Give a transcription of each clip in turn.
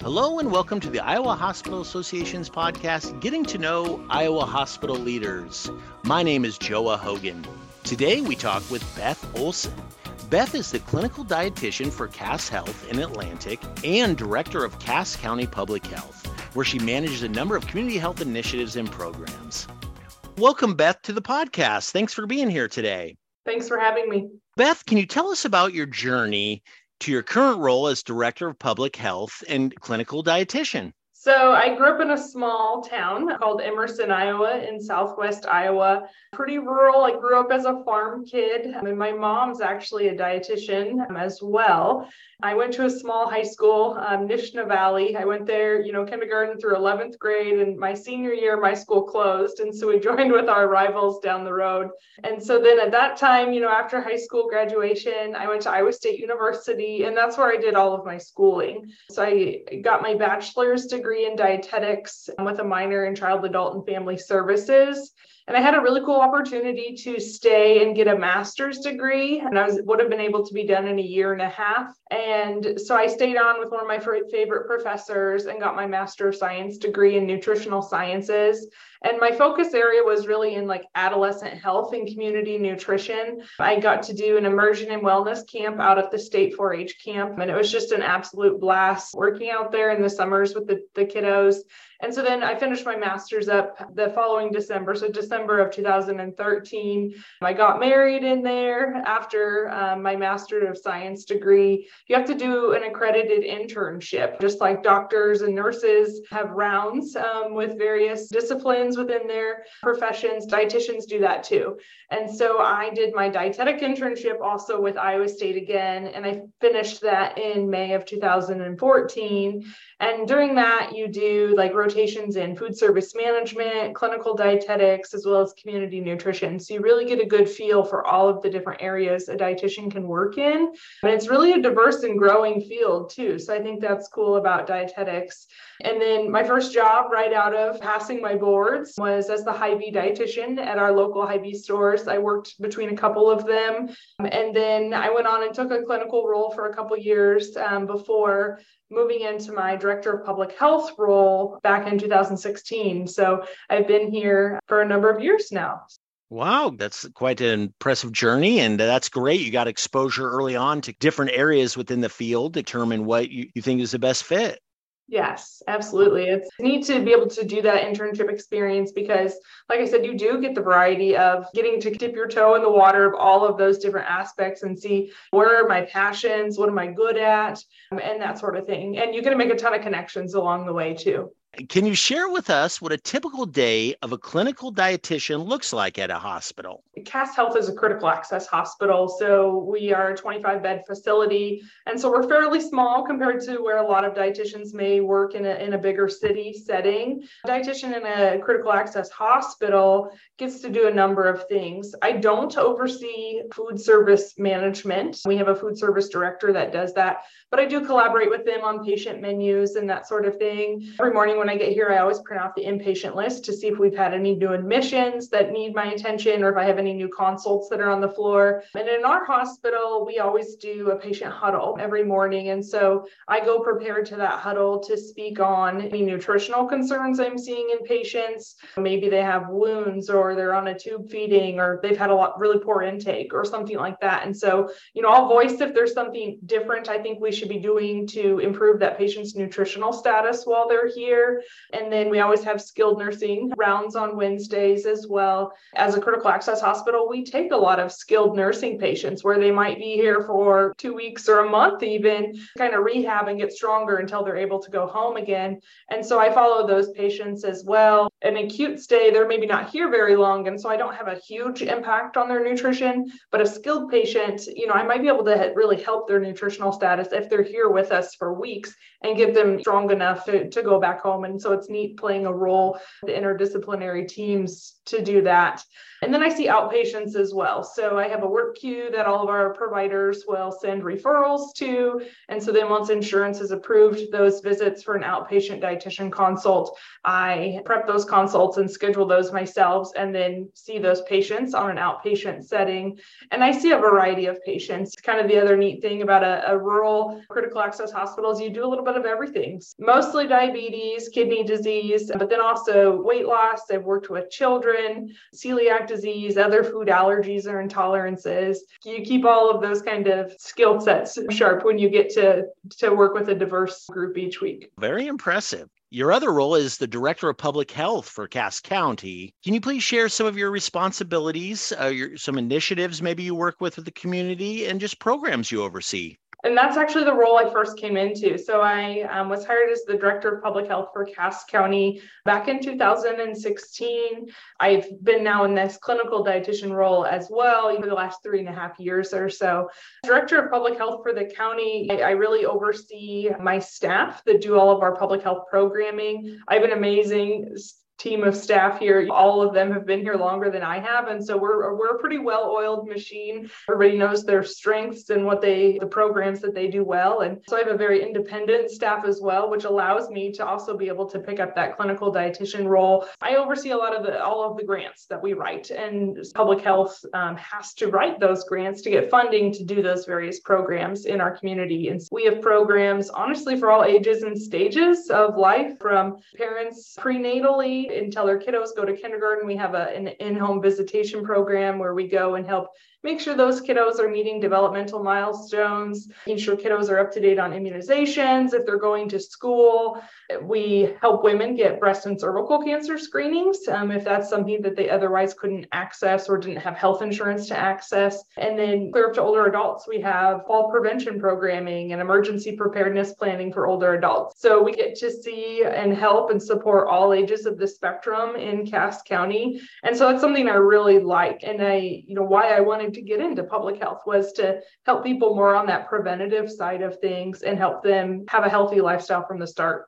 Hello and welcome to the Iowa Hospital Association's podcast, Getting to Know Iowa Hospital Leaders. My name is Joa Hogan. Today we talk with Beth Olsen. Beth is the clinical dietitian for Cass Health in Atlantic and director of Cass County Public Health, where she manages a number of community health initiatives and programs. Welcome, Beth, to the podcast. Thanks for being here today. Thanks for having me. Beth, can you tell us about your journey to your current role as Director of Public Health and Clinical Dietitian. So I grew up in a small town called Emerson, Iowa, in southwest Iowa. Pretty rural. I grew up as a farm kid, and my mom's actually a dietitian as well. I went to a small high school, um, Nishna Valley. I went there, you know, kindergarten through 11th grade, and my senior year, my school closed, and so we joined with our rivals down the road. And so then at that time, you know, after high school graduation, I went to Iowa State University, and that's where I did all of my schooling. So I got my bachelor's degree degree in dietetics with a minor in child, adult, and family services. And I had a really cool opportunity to stay and get a master's degree, and I was, would have been able to be done in a year and a half. And so I stayed on with one of my favorite professors and got my master of science degree in nutritional sciences. And my focus area was really in like adolescent health and community nutrition. I got to do an immersion in wellness camp out at the state 4 H camp, and it was just an absolute blast working out there in the summers with the, the kiddos and so then I finished my master's up the following December. So December of 2013, I got married in there after um, my Master of Science degree. You have to do an accredited internship, just like doctors and nurses have rounds um, with various disciplines within their professions. Dietitians do that too. And so I did my dietetic internship also with Iowa State again, and I finished that in May of 2014. And during that, you do like rotations in food service management, clinical dietetics, as well as community nutrition. So you really get a good feel for all of the different areas a dietitian can work in. And it's really a diverse and growing field too. So I think that's cool about dietetics. And then my first job right out of passing my boards was as the Hy-Vee dietitian at our local Hy-Vee stores. I worked between a couple of them. And then I went on and took a clinical role for a couple years um, before moving into my director of public health role back in 2016. So I've been here for a number of years now. Wow, that's quite an impressive journey. And that's great. You got exposure early on to different areas within the field, determine what you, you think is the best fit. Yes, absolutely. It's neat to be able to do that internship experience because, like I said, you do get the variety of getting to dip your toe in the water of all of those different aspects and see where are my passions, what am I good at, um, and that sort of thing. And you get to make a ton of connections along the way, too. Can you share with us what a typical day of a clinical dietitian looks like at a hospital? Cass Health is a critical access hospital. So we are a 25 bed facility. And so we're fairly small compared to where a lot of dietitians may work in a, in a bigger city setting. A dietitian in a critical access hospital gets to do a number of things. I don't oversee food service management. We have a food service director that does that, but I do collaborate with them on patient menus and that sort of thing. Every morning when I get here, I always print out the inpatient list to see if we've had any new admissions that need my attention or if I have any new consults that are on the floor. And in our hospital, we always do a patient huddle every morning. And so I go prepared to that huddle to speak on any nutritional concerns I'm seeing in patients. Maybe they have wounds or they're on a tube feeding or they've had a lot really poor intake or something like that. And so, you know, I'll voice if there's something different I think we should be doing to improve that patient's nutritional status while they're here and then we always have skilled nursing rounds on Wednesdays as well. As a critical access hospital, we take a lot of skilled nursing patients where they might be here for two weeks or a month, even kind of rehab and get stronger until they're able to go home again. And so I follow those patients as well. An acute stay, they're maybe not here very long. And so I don't have a huge impact on their nutrition, but a skilled patient, you know, I might be able to really help their nutritional status if they're here with us for weeks and give them strong enough to, to go back home. And so it's neat playing a role, the interdisciplinary teams to do that. And then I see outpatients as well. So I have a work queue that all of our providers will send referrals to. And so then once insurance is approved, those visits for an outpatient dietitian consult, I prep those consults and schedule those myself and then see those patients on an outpatient setting. And I see a variety of patients. Kind of the other neat thing about a, a rural critical access hospital is you do a little bit of everything. Mostly diabetes, kidney disease, but then also weight loss. I've worked with children, celiac disease, other food allergies or intolerances. You keep all of those kind of skill sets sharp when you get to to work with a diverse group each week. Very impressive. Your other role is the Director of Public Health for Cass County. Can you please share some of your responsibilities, uh, your, some initiatives maybe you work with with the community, and just programs you oversee? And that's actually the role I first came into. So I um, was hired as the director of public health for Cass County back in 2016. I've been now in this clinical dietitian role as well for the last three and a half years or so. Director of public health for the county, I, I really oversee my staff that do all of our public health programming. I have an amazing team of staff here. All of them have been here longer than I have. And so we're, we're a pretty well oiled machine. Everybody knows their strengths and what they, the programs that they do well. And so I have a very independent staff as well, which allows me to also be able to pick up that clinical dietitian role. I oversee a lot of the, all of the grants that we write and public health um, has to write those grants to get funding to do those various programs in our community. And we have programs honestly for all ages and stages of life from parents prenatally until their kiddos go to kindergarten. We have a, an in home visitation program where we go and help make sure those kiddos are meeting developmental milestones, making sure kiddos are up to date on immunizations if they're going to school. We help women get breast and cervical cancer screenings um, if that's something that they otherwise couldn't access or didn't have health insurance to access. And then clear up to older adults, we have fall prevention programming and emergency preparedness planning for older adults. So we get to see and help and support all ages of the spectrum in Cass County. And so that's something I really like. And I, you know, why I wanted to get into public health was to help people more on that preventative side of things and help them have a healthy lifestyle from the start.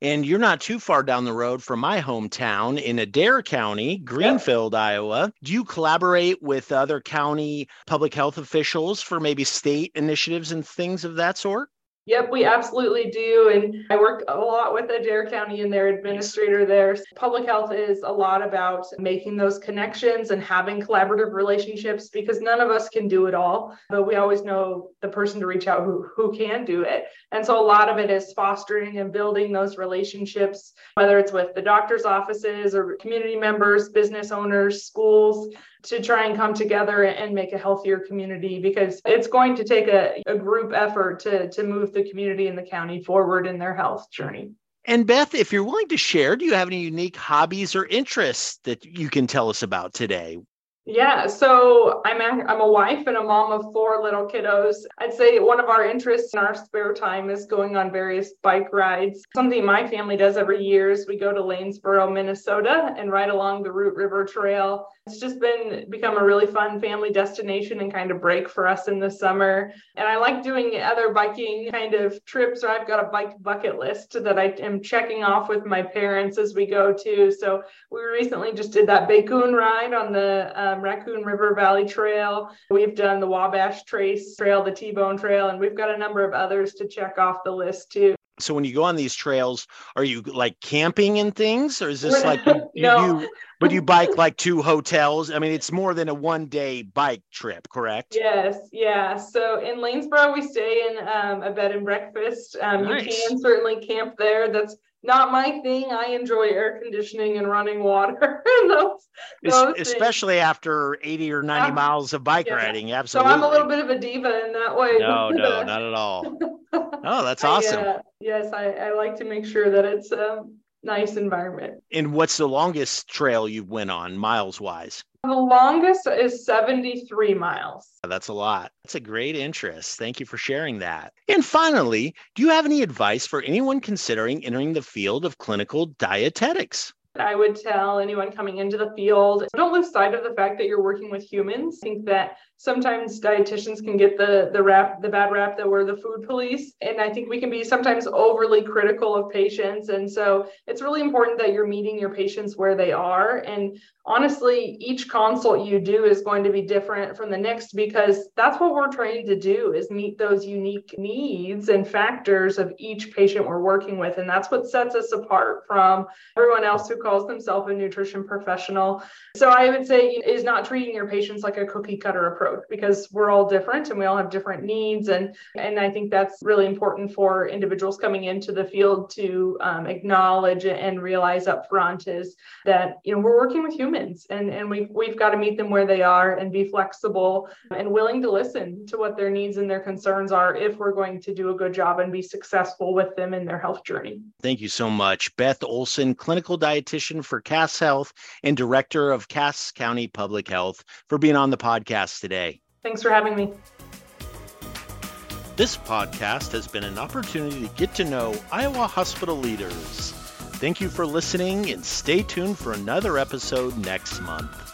And you're not too far down the road from my hometown in Adair County, Greenfield. Iowa. Do you collaborate with other county public health officials for maybe state initiatives and things of that sort? Yep, we absolutely do. And I work a lot with Adair County and their administrator there. Public health is a lot about making those connections and having collaborative relationships because none of us can do it all, but we always know the person to reach out who, who can do it. And so a lot of it is fostering and building those relationships, whether it's with the doctor's offices or community members, business owners, schools, to try and come together and make a healthier community because it's going to take a, a group effort to, to move the community and the county forward in their health journey. And Beth, if you're willing to share, do you have any unique hobbies or interests that you can tell us about today? Yeah, so I'm a, I'm a wife and a mom of four little kiddos. I'd say one of our interests in our spare time is going on various bike rides. Something my family does every year is we go to Lanesboro, Minnesota and ride along the Root River Trail. It's just been become a really fun family destination and kind of break for us in the summer. And I like doing other biking kind of trips, or I've got a bike bucket list that I am checking off with my parents as we go to. So we recently just did that BACooN ride on the um, Raccoon River Valley Trail. We've done the Wabash Trace Trail, the T-Bone Trail, and we've got a number of others to check off the list too so when you go on these trails are you like camping and things or is this like you, no. you but you bike like two hotels? I mean it's more than a one day bike trip correct? Yes yeah. So in lanesboro we stay in um, a bed and breakfast. Um, nice. you can certainly camp there. That's not my thing. I enjoy air conditioning and running water. those, those Especially things. after 80 or 90 miles of bike yeah. riding. Absolutely. So I'm a little bit of a diva in that way. No, no, not at all. Oh, that's awesome. I, uh, yes, I, I like to make sure that it's a nice environment. And what's the longest trail you went on, miles wise? The longest is 73 miles. That's a lot. That's a great interest. Thank you for sharing that. And finally, do you have any advice for anyone considering entering the field of clinical dietetics? I would tell anyone coming into the field don't lose sight of the fact that you're working with humans. I think that sometimes dietitians can get the the rap the bad rap that we're the food police. And i think we can be sometimes overly critical of patients. And so it's really important that you're meeting your patients where they are. And honestly each consult you do is going to be different from the next because that's what we're trying to do is meet those unique needs and factors of each patient we're working with. And that's what sets us apart from everyone else who calls themselves a nutrition professional. So i would say is not treating your patients like a cookie cutter approach road because we're all different and we all have different needs. And, and I think that's really important for individuals coming into the field to um, acknowledge and realize up front is that, you know, we're working with humans and, and we've, we've got to meet them where they are and be flexible and willing to listen to what their needs and their concerns are if we're going to do a good job and be successful with them in their health journey. Thank you so much. Beth Olsen, clinical dietitian for Cass Health and director of Cass County Public Health, for being on the podcast today. Thanks for having me. This podcast has been an opportunity to get to know Iowa hospital leaders. Thank you for listening and stay tuned for another episode next month.